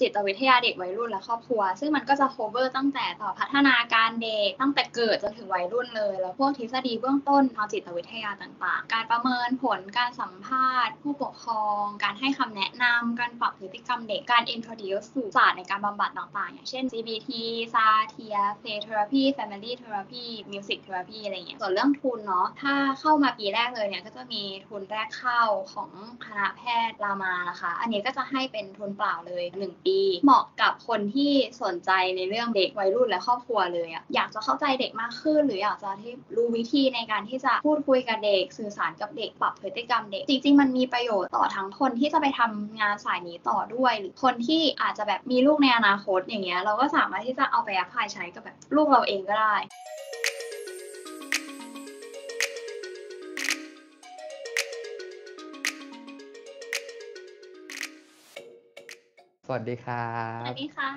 จิตวิทยาเด็กวัยรุ่นและครอบครัว ซึ่งมันก็จะ cover ตั้งแต่ต่อพัฒนาการเด็กตั้งแต่เกิดจนถึงวัยรุ่นเลย แล้วพวกทฤษฎีเบื้องต้นทางจิตวิทยาต่างๆ การประเมินผลการสัมภาษณ์ ผู้ปกครอง การให้คำแนะนำการปรับพฤติกรรมเด็กการ introduce สู่ศาสตร์ในการบำบัดต่างๆ อย่างเช่น CBT ซาเทีย play therapy family therapy music therapy อะไรเงี้ยส่วนเรื่องทุนเนาะถ้าเข้ามาปีแรกเลยเนี่ยก็จะมีทุนแรกเข้าของคณะแพทย์รามานะคะ อันนี้ก็จะให้เป็นทุนเปล่าเลย 1 ปีเหมาะกับคนที่สนใจในเรื่องเด็กวัยรุ่นและครอบครัวเลยอะอยากจะเข้าใจเด็กมากขึ้น หรืออยากจะที่รู้วิธีในการที่จะพูดคุยกับเด็ก สื่อสารกับเด็กปรับพฤติกรรมเด็ก จริงๆ มันมีประโยชน์ต่อทั้งคนที่จะไปทำงานสายนี้ต่อด้วย หรือคนที่อาจจะแบบมีลูกในอนาคตอย่างเงี้ยเราก็สามารถที่จะเอาไปแอพพลายใช้กับแบบลูกเราเองก็ได้ สวัสดีครับ สวัสดีค่ะ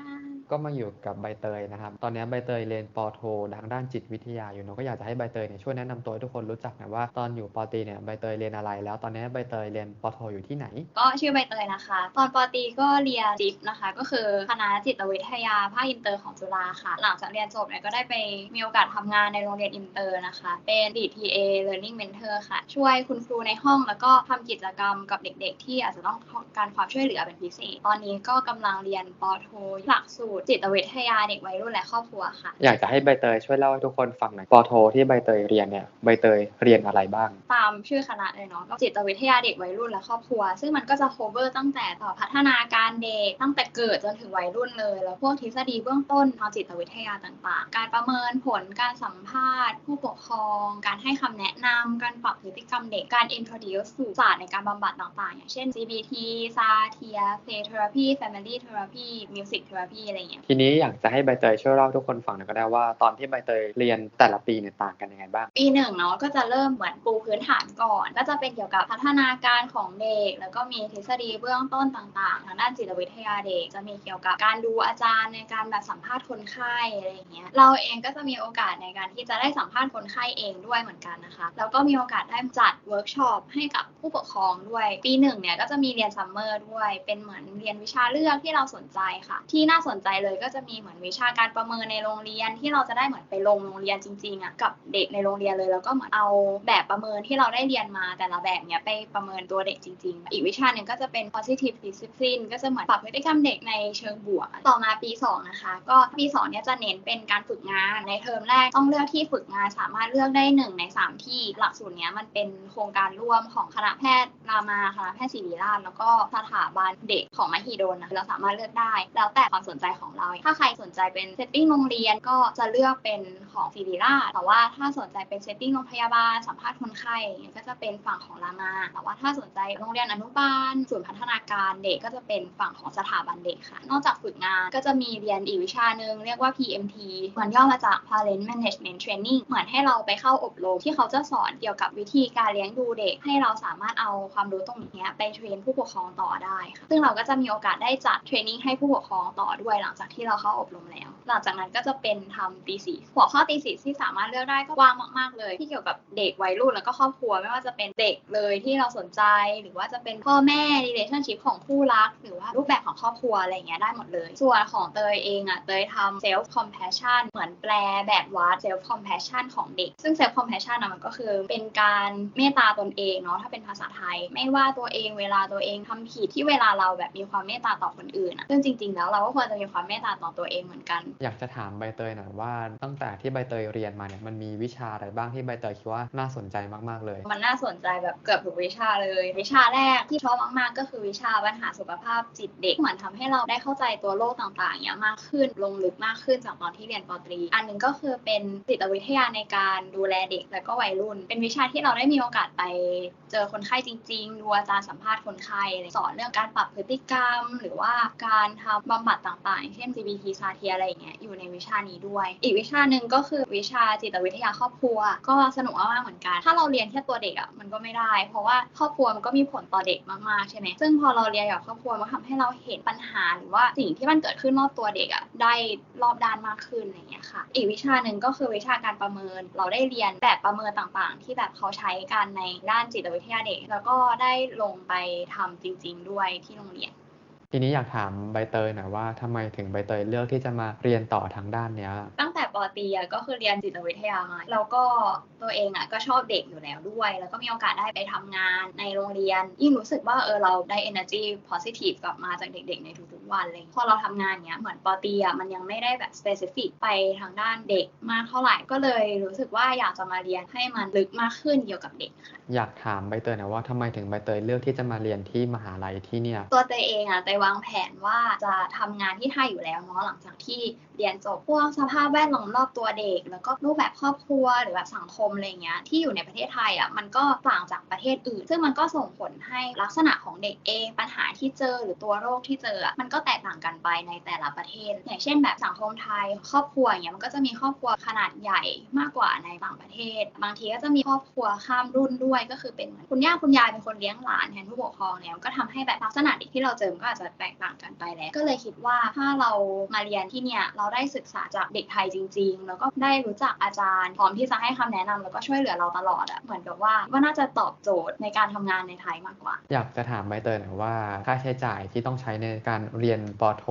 ก็มาอยู่กับใบเตยนะครับ ตอนนี้ใบเตยเรียนปอโททางด้านจิตวิทยาอยู่เนอะก็อยากจะให้ใบเตยเนี่ยช่วยแนะนำตัวให้ทุกคนรู้จักหน่อยว่าตอนอยู่ปอตรีเนี่ยใบเตยเรียนอะไร แล้วตอนนี้ใบเตยเรียนปอโทอยู่ที่ไหน ก็ชื่อใบเตยนะคะ ตอนปอตรีก็เรียน JIPP นะคะ ก็คือคณะจิตวิทยาภาคอินเตอร์ของจุฬาค่ะ หลังจากเรียนจบเนี่ยก็ได้ไปมีโอกาสทำงานในโรงเรียนอินเตอร์นะคะ เป็น DTA Learning Mentor ค่ะ ช่วยคุณครูในห้องแล้วก็ทำกิจกรรมกับเด็ก ๆ ที่อาจจะต้องการความช่วยเหลือเป็นพิเศษ ตอนนี้ก็กำลังเรียนปอโทหลักสูตรจิตวิทยาเด็กวัยรุ่นและครอบครัวค่ะ อยากจะให้ใบเตยช่วยเล่าให้ทุกคนฟังหน่อยปอโทที่ใบเตยเรียนเนี่ยใบเตยเรียนอะไรบ้าง ตามชื่อคณะเลยเนาะก็จิตวิทยาเด็กวัยรุ่นและครอบครัว ซึ่งมันก็จะ cover ตั้งแต่ต่อพัฒนาการเด็กตั้งแต่เกิดจนถึงวัยรุ่นเลย แล้วพวกทฤษฎีเบื้องต้นทางจิตวิทยาต่างๆ การประเมินผลการสัมภาษณ์ ผู้ปกครอง การให้คำแนะนำการปรับพฤติกรรมเด็กการ introduce สู่ศาสตร์ในการบำบัดต่างๆ อย่างเช่น CBT Satir play therapy family therapy music therapy อะไรอย่างเงี้ยทีนี้อยากจะให้ใบเตยช่วยเล่าให้ทุกคนฟังหน่อยก็ได้ว่าตอนที่ใบเตยเรียนแต่ละปีเนี่ยต่างกันยังไงบ้าง ปีหนึ่งเนาะก็จะเริ่มเหมือนปูพื้นฐานก่อน ก็จะเป็นเกี่ยวกับพัฒนาการของเด็ก แล้วก็มีทฤษฎีเบื้องต้นต่างๆ ทางด้านจิตวิทยาเด็ก จะมีเกี่ยวกับการดูอาจารย์ในการแบบสัมภาษณ์คนไข้อะไรอย่างเงี้ยเราเองก็จะมีโอกาสในการที่จะได้สัมภาษณ์คนไข้เองด้วยเหมือนกันนะคะแล้วก็มีโอกาสได้จัดเวิร์กช็อปให้กับผู้ปกครองด้วย ปีหนึ่งเนี่ยก็จะมีเรียนซัมเมอร์ด้วยเป็นเหมือนเรียนวิชาเลือกที่เราสนใจค่ะ ที่น่าสนใจเลยก็จะมีเหมือนวิชาการประเมินในโรงเรียนที่เราจะได้เหมือนไปลงโรงเรียนจริงๆอะกับเด็กในโรงเรียนเลยแล้วก็เหมือนเอาแบบประเมินที่เราได้เรียนมาแต่ละแบบเนี้ยไปประเมินตัวเด็กจริง ๆ อีกวิชาหนึ่งก็จะเป็น positive discipline ก็จะเหมือนปรับพฤติกรรมเด็กในเชิงบวก ต่อมาปีสองนะคะ ก็ปีสองเนี่ยจะเน้นเป็นการฝึกงานในเทอมแรกต้องเลือกที่ฝึกงานสามารถเลือกได้หนึ่งในสามที่หลักสูตรเนี้ยมันเป็นโครงการร่วมของคณะแพทย์รามาคณะแพทย์ศิริราชแล้วก็สถาบันเด็กของมหิดลนะเราสามารถเลือกได้ แล้วแต่ความสนใจของเรา ถ้าใครสนใจเป็น setting โรงเรียนก็จะเลือกเป็นของศิริราชแต่ว่าถ้าสนใจเป็น setting โรงพยาบาลสัมภาษณ์คนไข้ก็จะเป็นฝั่งของรามา แต่ว่าถ้าสนใจโรงเรียนอนุบาลศูนย์พัฒนาการเด็กก็จะเป็นฝั่งของสถาบันเด็กค่ะ นอกจากฝึกงานก็จะมีเรียนอีกวิชาหนึ่งเรียกว่า PMT มันย่อมาจาก Parent Management Training เหมือนให้เราไปเข้าอบรม ที่เขาจะสอนเกี่ยวกับวิธีการเลี้ยงดูเด็ก ให้เราสามารถเอาความรู้ตรงนี้ไป train ผู้ปกครองต่อได้ค่ะ ซึ่งเราก็จะมีโอกาสได้จัด training ให้ผู้ปกครองต่อด้วยหลังจากที่เราเข้าอบรมแล้ว หลังจากนั้นก็จะเป็นทำ thesis หัวข้อ thesis ที่สามารถเลือกได้ก็กว้างมากๆเลย ที่เกี่ยวกับเด็กวัยรุ่นแล้วก็ครอบครัว ไม่ว่าจะเป็นเด็กเลยที่เราสนใจ หรือว่าจะเป็นพ่อแม่ relationship ของคู่รัก หรือว่ารูปแบบของครอบครัวอะไรอย่างเงี้ยได้หมดเลย ส่วนของเตยเองอะเตยทำ self compassion เหมือนแปลแบบวัด self compassion ของเด็ก ซึ่ง self compassion อะมันก็คือเป็นการเมตตาตนเองเนาะถ้าเป็นภาษาไทย ไม่ว่าตัวเองเวลาตัวเองทำผิดที่เวลาเราแบบมีความเมตตาต่อคนอื่นอะซึ่งจริงๆแล้วเราก็ควรจะมีความเมตตาต่อตัวเองเหมือนกัน อยากจะถามใบเตยหน่อยว่าตั้งแต่ที่ใบเตยเรียนมาเนี่ยมันมีวิชาอะไรบ้างที่ใบเตยคิดว่าน่าสนใจมากๆเลย มันน่าสนใจแบบเกือบทุกวิชาเลย วิชาแรกที่ชอบมากๆ ก็คือวิชาปัญหาสุขภาพจิตเด็กเหมือนทำให้เราได้เข้าใจตัวโรคต่างๆเนี้ยมากขึ้นลงลึกมากขึ้นจากตอนที่เรียนปอตรี อันหนึงก็คือเป็นจิตวิทยาในการดูแลเด็กและก็วัยรุ่น เป็นวิชาที่เราได้มีโอกาสไปเจอคนไข้จริง ๆ ดูอาจารย์สัมภาษณ์คนไข้สอนเรื่องการปรับพฤติกรรมหรือว่าการทำบำบัดต่างๆเช่น CBT ซาเทียอะไรอย่างเงี้ยอยู่ในวิชานี้ด้วย อีกวิชาหนึ่งก็คือวิชาจิตวิทยาครอบครัว ก็สนุกมากๆเหมือนกัน ถ้าเราเรียนแค่ตัวเด็กอะมันก็ไม่ได้ เพราะว่าครอบครัวมันก็มีผลต่อเด็กมากๆใช่ไหมซึ่งพอเราเรียนกับครอบครัวมันทำให้เราเห็นปัญหาหรือว่าสิ่งที่มันเกิดขึ้นรอบตัวเด็กอะได้รอบด้านมากขึ้นอะไรเงี้ยค่ะ อีกวิชาหนึ่งก็คือวิชาการประเมิน เราได้เรียนแบบประเมินต่างๆ ที่แบบเขาใช้กันในด้านจิตวิทยาเด็ก แล้วก็ได้ลงไปทำจริง ๆ ด้วยที่โรงเรียน ทีนี้อยากถามใบเตยหน่อยว่าทำไมถึงใบเตยเลือกที่จะมาเรียนต่อทางด้านเนี้ย ตั้งแต่ปอตีอะก็คือเรียนจิตวิทยามาแล้วก็ตัวเองอะก็ชอบเด็กอยู่แล้วด้วย แล้วก็มีโอกาสได้ไปทำงานในโรงเรียนยิ่งรู้สึกว่าเออเราได้ energy positive กลับมาจากเด็กๆในทุก วันเลยพอเราทำงานเนี้ยเหมือนปอตรีอะมันยังไม่ได้แบบ specific ไปทางด้านเด็กมากเท่าไหร่ก็เลยรู้สึกว่าอยากจะมาเรียนให้มันลึกมากขึ้นเกี่ยวกับเด็กค่ะอยากถามใบเตยหน่อยว่าทำไมถึงใบเตยเลือกที่จะมาเรียนที่มหาลัยที่เนี่ยตัวเตยเองอะเตยวางแผนว่าจะทำงานที่ไทยอยู่แล้วเนาะหลังจากที่เรียนจบพวกสภาพแวดล้อมรอบตัวเด็ก แล้วก็รูปแบบครอบครัวหรือแบบสังคมอะไรเงี้ยที่อยู่ในประเทศไทยอะมันก็ต่างจากประเทศอื่น ซึ่งมันก็ส่งผลให้ลักษณะของเด็กเอง ปัญหาที่เจอหรือตัวโรคที่เจอมันก็แตกต่างกันไปในแต่ละประเทศ อย่างเช่น แบบสังคมไทย ครอบครัวอย่างเงี้ยมันก็จะมีครอบครัวขนาดใหญ่มากกว่าในต่างประเทศ บางทีก็จะมีครอบครัวข้ามรุ่นด้วย ก็คือเป็นเหมือนคุณย่าคุณยายเป็นคนเลี้ยงหลานแทนผู้ปกครองเนี่ยมันก็ทำให้แบบลักษณะเด็กที่เราเจอมันก็อาจจะแตกต่างกันไปแล้วก็เลยคิดว่าถ้าเรามาเรียนที่เนี่ยเราได้ศึกษาจากเด็กไทยจริง ๆ แล้วก็ได้รู้จักอาจารย์ พร้อมที่จะให้คำแนะนำแล้วก็ช่วยเหลือเราตลอดอะเหมือนกับว่าว่าน่าจะตอบโจทย์ในการทำงานในไทยมากกว่า อยากจะถามใบเตยหน่อยว่าค่าใช้จ่ายที่ต้องใช้ในการเรียนปอโท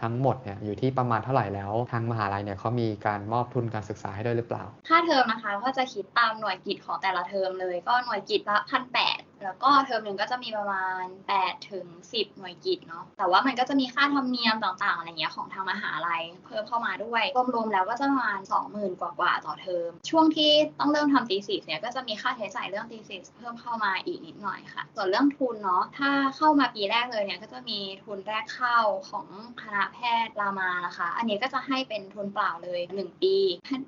ทั้งหมดเนี่ยอยู่ที่ประมาณเท่าไหร่แล้ว ทางมหาลัยเนี่ยเขามีการมอบทุนการศึกษาให้ด้วยหรือเปล่า ค่าเทอมนะคะก็จะคิดตามหน่วยกิจของแต่ละเทอมเลย ก็หน่วยกิจละพันแปด แล้วก็เทอมหนึ่งก็จะมีประมาณ8ถึง10 หน่วยกิจเนาะ แต่ว่ามันก็จะมีค่าธรรมเนียมต่างๆ อะไรเงี้ยของทางมหาลัยเพิ่มเข้ามาด้วย รวมๆแล้วก็จะประมาณ 20,000 กว่าๆต่อเทอม ช่วงที่ต้องเริ่มทำตีสิสเนี่ยก็จะมีค่าใช้จ่ายเรื่องตีสิสเพิ่มเข้ามาอีกนิดหน่อยค่ะ ส่วนเรื่องทุนเนาะ ถ้าเข้ามาปีแรกเลยเนี่ยก็จะมีทุนแรกเข้าของคณะแพทย์รามานะคะ อันนี้ก็จะให้เป็นทุนเปล่าเลย 1 ปี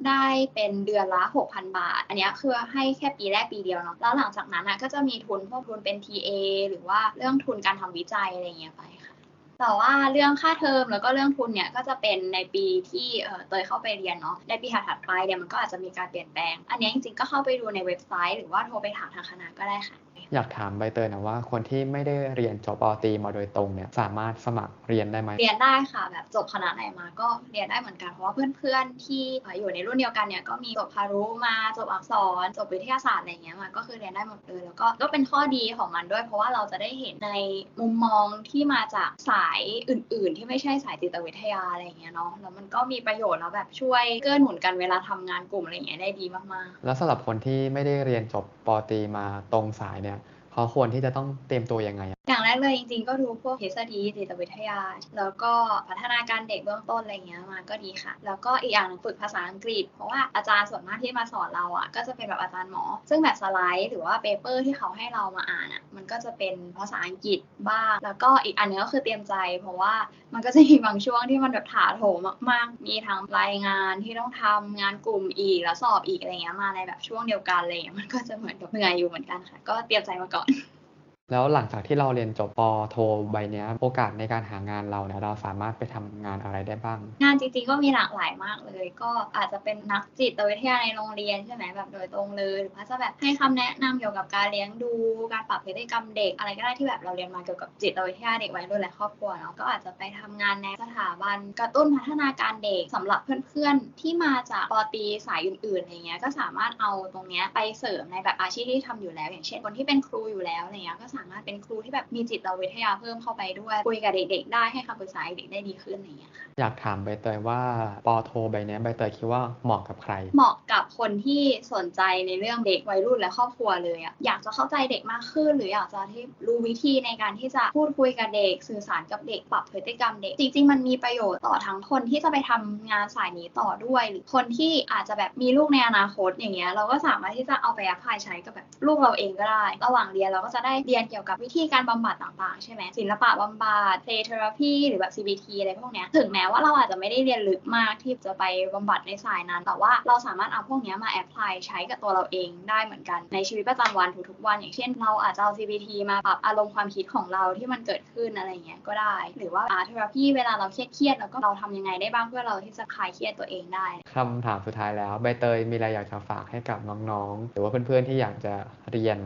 ได้เป็นเดือนละ 6,000 บาท อันนี้คือให้แค่ปีแรกปีเดียวเนาะ แล้วหลังจากนั้นนะก็จะมีทุนพวกทุนเป็น TA หรือว่าเรื่องทุนการทำวิจัยอะไรเงี้ยไป แต่ว่าเรื่องค่าเทอมแล้วก็เรื่องทุนเนี่ยก็จะเป็นในปีที่เอ่อเตยเข้าไปเรียนเนาะในปีถัดๆไปเนี่ยมันก็อาจจะมีการเปลี่ยนแปลง อันนี้จริงๆก็เข้าไปดูในเว็บไซต์ หรือว่าโทรไปถามทางคณะก็ได้ค่ะ อยากถามใบเตยหนะว่าคนที่ไม่ได้เรียนจบปอตรีมาโดยตรงเนี่ยสามารถสมัครเรียนได้ไหมเรียนได้ค่ะแบบจบคณะไหนมาก็เรียนได้เหมือนกันเพราะว่าเพื่อนๆ ที่อยู่ในรุ่นเดียวกันเนี่ยก็มีจบคารุมาจบอักษรจบวิทยาศาสตร์อะไรเงี้ยมาก็คือเรียนได้หมดเลยแล้วก็ก็เป็นข้อดีของมันด้วย เพราะว่าเราจะได้เห็นในมุมมองที่มาจากสายอื่น ๆ ที่ไม่ใช่สายจิตวิทยาอะไรเงี้ยเนาะแล้วมันก็มีประโยชน์แล้วแบบช่วยเกื้อหนุนกันเวลาทำงานกลุ่มอะไรเงี้ยได้ดีมากๆ แล้วสำหรับคนที่ไม่ได้เรียนจบป.ตรีมาตรงสายเนี่ยเขาควรที่จะต้องเตรียมตัวยังไงอย่างแรกเลยจริงๆ ก็ดูพวกทฤษฎีจิตวิทยา แล้วก็พัฒนาการเด็กเบื้องต้นอะไรเงี้ยมาก็ดีค่ะ แล้วก็อีกอย่างหนึ่งฝึกภาษาอังกฤษ เพราะว่าอาจารย์ส่วนมากที่มาสอนเราอะก็จะเป็นแบบอาจารย์หมอ ซึ่งแบบสไลด์หรือว่า paper ที่เขาให้เรามาอ่านอะมันก็จะเป็นภาษาอังกฤษบ้าง แล้วก็อีกอันนึงก็คือเตรียมใจ เพราะว่ามันก็จะมีบางช่วงที่มันแบบถาโถมมากๆ มีทั้งรายงานที่ต้องทำงานกลุ่มอีกแล้วสอบอีกอะไรเงี้ยมาในแบบช่วงเดียวกันอะไรเลยมันก็จะเหมือนกับเหนื่อยอยู่เหมือนกันค่ะ ก็เตรียมใจมาก่อน แล้วหลังจากที่เราเรียนจบปโทใบนี้โอกาสในการหางานเราเนี่ยเราสามารถไปทำงานอะไรได้บ้าง งานจริงๆก็มีหลากหลายมากเลย ก็อาจจะเป็นนักจิตวิทยาในโรงเรียนใช่ไหมแบบโดยตรงเลยหรือว่าจะแบบให้คำแนะนำเกี่ยวกับการเลี้ยงดู การปรับพฤติกรรมเด็กอะไรก็ได้ที่แบบเราเรียนมาเกี่ยวกับจิตวิทยาเด็กวัยรุ่นและครอบครัวเนาะก็อาจจะไปทำงานในสถาบันกระตุ้นพัฒนาการเด็กสำหรับเพื่อนๆที่มาจากปตีสายอื่นๆอะไรเงี้ยก็สามารถเอาตรงเนี้ยไปเสริมในแบบอาชีพที่ทำอยู่แล้ว อย่างเช่นคนที่เป็นครูอยู่แล้วอะไรเงี้ยก็สามารถเป็นครูที่แบบมีจิตวิทยาเพิ่มเข้าไปด้วยคุยกับเด็กๆ ได้ให้คำปรึกษาเด็กๆได้ดีขึ้นอะไรเงี้ยค่ะอยากถามใบเตยว่าปอโทใบเนี้ยใบเตยคิดว่าเหมาะกับใคร เหมาะกับคนที่สนใจในเรื่องเด็กวัยรุ่นและครอบครัวเลยอะอยากจะเข้าใจเด็กมากขึ้น หรืออยากจะที่รู้วิธีในการที่จะพูดคุยกับเด็ก สื่อสารกับเด็กปรับพฤติกรรมเด็กจริงๆมันมีประโยชน์ต่อทั้งคนที่จะไปทำงานสายนี้ต่อด้วย หรือคนที่อาจจะแบบมีลูกในอนาคตอย่างเงี้ยเราก็สามารถที่จะเอาไปแอพพลายใช้กับแบบลูกเราเองก็ได้ ระหว่างเรียนเราก็จะได้เรียนเกี่ยวกับวิธีการบำบัดต่างๆ ใช่ไหมศิลปะบำบัด play therapy หรือแบบ CBT อะไรพวกเนี้ยถึงแม้ว่าเราอาจจะไม่ได้เรียนลึกมากที่จะไปบำบัดในสายนั้น แต่ว่าเราสามารถเอาพวกเนี้ยมาแอพพลายใช้กับตัวเราเองได้เหมือนกันในชีวิตประจำวันทุกๆวัน อย่างเช่นเราอาจจะเอา CBT มาปรับอารมณ์ความคิดของเราที่มันเกิดขึ้นอะไรเงี้ยก็ได้ หรือว่า art therapy เวลาเราเครียดๆแล้วก็เราทำยังไงได้บ้างเพื่อเราที่จะคลายเครียดตัวเองได้คำถามสุดท้ายแล้วใบเตยมีอะไรอยากจะฝากให้กับน้องๆ หรือว่าเพื่อนๆที่อยากจะเรียน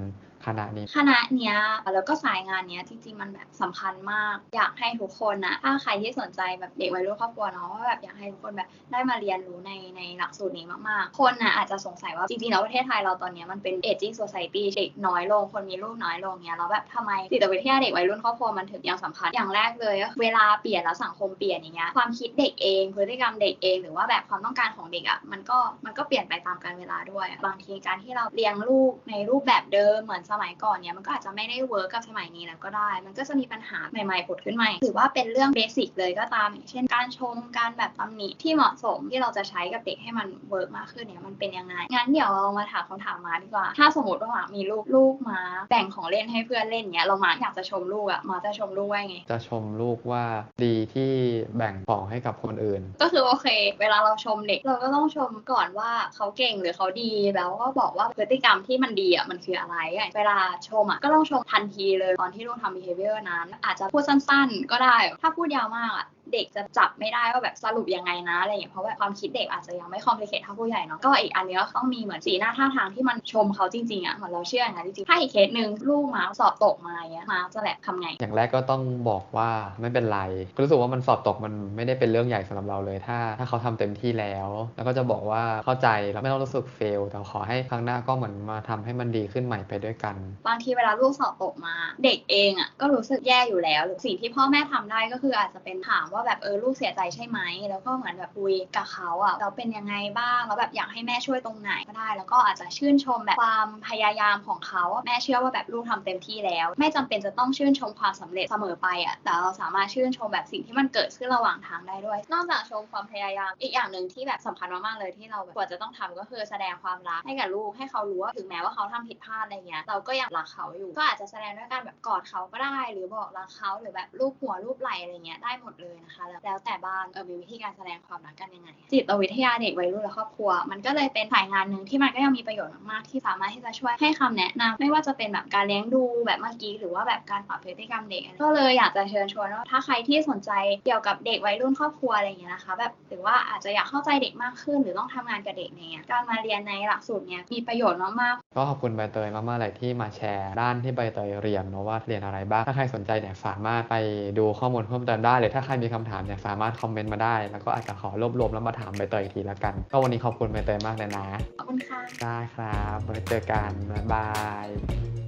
คณะนี้คณะเนี้ยแล้วก็สายงานเนี้ยจริงๆมันแบบสำคัญมาก อยากให้ทุกคนนะถ้าใครที่สนใจแบบเด็กวัยรุ่นครอบครัวเนาะว่าแบบอยากให้ทุกคนแบบได้มาเรียนรู้ในในหลักสูตรนี้มากๆ คนนะอาจจะสงสัยว่าจริงๆแล้วประเทศไทยเราตอนเนี้ยมันเป็น aging society เด็กน้อยลงคนมีลูกน้อยลงเนี้ยแล้วแบบทำไมจิตวิทยาเด็กวัยรุ่นครอบครัวมันถึงยังสำคัญอย่างแรกเลยเวลาเปลี่ยนแล้วสังคมเปลี่ยนอย่างเงี้ยความคิดเด็กเอง พฤติกรรมเด็กเอง หรือว่าแบบความต้องการของเด็กอะมันก็มันก็เปลี่ยนไปตามกาลเวลาด้วย บางทีการที่เราเลี้ยงลูกในรูปแบบเดิมเหมือนสมัยก่อนเนี่ยมันก็อาจจะไม่ได้ work กับสมัยนี้แล้วก็ได้ มันก็จะมีปัญหาใหม่ๆผุดขึ้นมาถือว่าเป็นเรื่อง basic เลยก็ตามอย่างเช่น การชมการแบบตำหนิที่เหมาะสมที่เราจะใช้กับเด็กให้มัน work มากขึ้นเนี่ยมันเป็นยังไงงั้นเดี๋ยวเรามาถามคำถามมาดีกว่า ถ้าสมมติว่ามามีลูกลูกมาแบ่งของเล่นให้เพื่อนเล่นเนี้ยเรามาอยากจะชมลูกอะมาจะชมลูกว่าไง จะชมลูกว่าดีที่แบ่งของให้กับคนอื่น ก็คือโอเค เวลาเราชมเด็กเราก็ต้องชมก่อนว่าเขาเก่งหรือเขาดีแล้วก็บอกว่าพฤติกรรมที่มันดีอะมันคืออะไรอะเวลาชมอะก็ต้องชมทันทีเลยตอนที่ลูกทำ behavior นั้น อาจจะพูดสั้นๆ ก็ได้ ถ้าพูดยาวมากอะ เด็กจะจับไม่ได้ว่าแบบสรุปยังไงนะอะไรอย่างเงี้ยเพราะแบบความคิดเด็กอาจจะยังไม่ complicate เท่าผู้ใหญ่เนาะก็อีกอันเนี้ยก็ต้องมีเหมือนสีหน้าท่าทางที่มันชมเขาจริงๆอะเหมือนเราเชื่ออย่างนั้นจริงๆถ้าอีกเคสหนึ่งลูกมาสอบตกมาอย่างเงี้ยมาจะแบบทำไง อย่างแรกก็ต้องบอกว่าไม่เป็นไรรู้สึกว่ามันสอบตกมันไม่ได้เป็นเรื่องใหญ่สำหรับเราเลยถ้า ถ้าเขาทำเต็มที่แล้ว แล้วก็จะบอกว่าเข้าใจแล้วไม่ต้องรู้สึกเฟลแต่ขอให้ครั้งหน้าก็เหมือนมาทำให้มันดีขึ้นใหม่ไปด้วยกัน บางทีเวลาลูกสอบตกมา เด็กเองอะก็รู้สึกแย่อยู่แล้วหรือสิ่งที่พ่อแม่ทำได้ก็คืออาจจะเป็นถามว่าว่าแบบเออลูกเสียใจใช่ไหมแล้วก็เหมือนแบบคุยกับเขาอะเราเป็นยังไงบ้างแล้วแบบอยากให้แม่ช่วยตรงไหนก็ได้ แล้วก็อาจจะชื่นชมแบบความพยายามของเขาแม่เชื่อว่าแบบลูกทำเต็มที่แล้ว ไม่จำเป็นจะต้องชื่นชมความสำเร็จเสมอไปอะแต่เราสามารถชื่นชมแบบสิ่งที่มันเกิดขึ้นระหว่างทางได้ด้วย นอกจากชมความพยายามอีกอย่างหนึ่งที่แบบสำคัญมากๆเลยที่เราแบบควรจะต้องทำก็คือแสดงความรักให้กับลูกให้เขารู้ว่าถึงแม้ว่าเขาทำผิดพลาดอะไรเงี้ยเราก็ยังรักเขาอยู่ ก็อาจจะแสดงด้วยการแบบกอดเขาก็ได้ หรือบอกรักเขาหรือแบบรูปหัวรูปไหล่อะไรเงี้ยได้หมดเลยนะคะแล้วแล้วแต่บ้านเออมีวิธีการแสดงความรักกันยังไง จิตวิทยาเด็กวัยรุ่นและครอบครัว มันก็เลยเป็นสายงานหนึ่งที่มันก็ยังมีประโยชน์มากๆที่สามารถที่จะช่วยให้คำแนะนำไม่ว่าจะเป็นแบบการเลี้ยงดูแบบเมื่อกี้หรือว่าแบบการปรับพฤติกรรมเด็กก็เลยอยากจะเชิญชวนว่าถ้าใครที่สนใจเกี่ยวกับเด็กวัยรุ่นครอบครัวอะไรอย่างเงี้ยนะคะ แบบหรือว่าอาจจะอยากเข้าใจเด็กมากขึ้น หรือต้องทำงานกับเด็กเนี่ยการมาเรียนในหลักสูตรเนี้ยมีประโยชน์มากๆก็ขอบคุณใบเตยมากๆเลยที่มาแชร์ด้านที่ใบเตยเรียนเนอะว่าเรียนอะไรบ้างถ้าใครสนใจเนี่ยสามารถไปดูข้อมูลเพิ่มเติมได้หรือถ้าใครมีคำถามเนี่ยสามารถคอมเมนต์มาได้ แล้วก็อาจจะขอรวบรวมแล้วมาถามใบเตยอีกทีละกัน ก็วันนี้ขอบคุณใบเตยมากเลยนะ ขอบคุณค่ะ ได้ครับไว้เจอกันบ๊ายบาย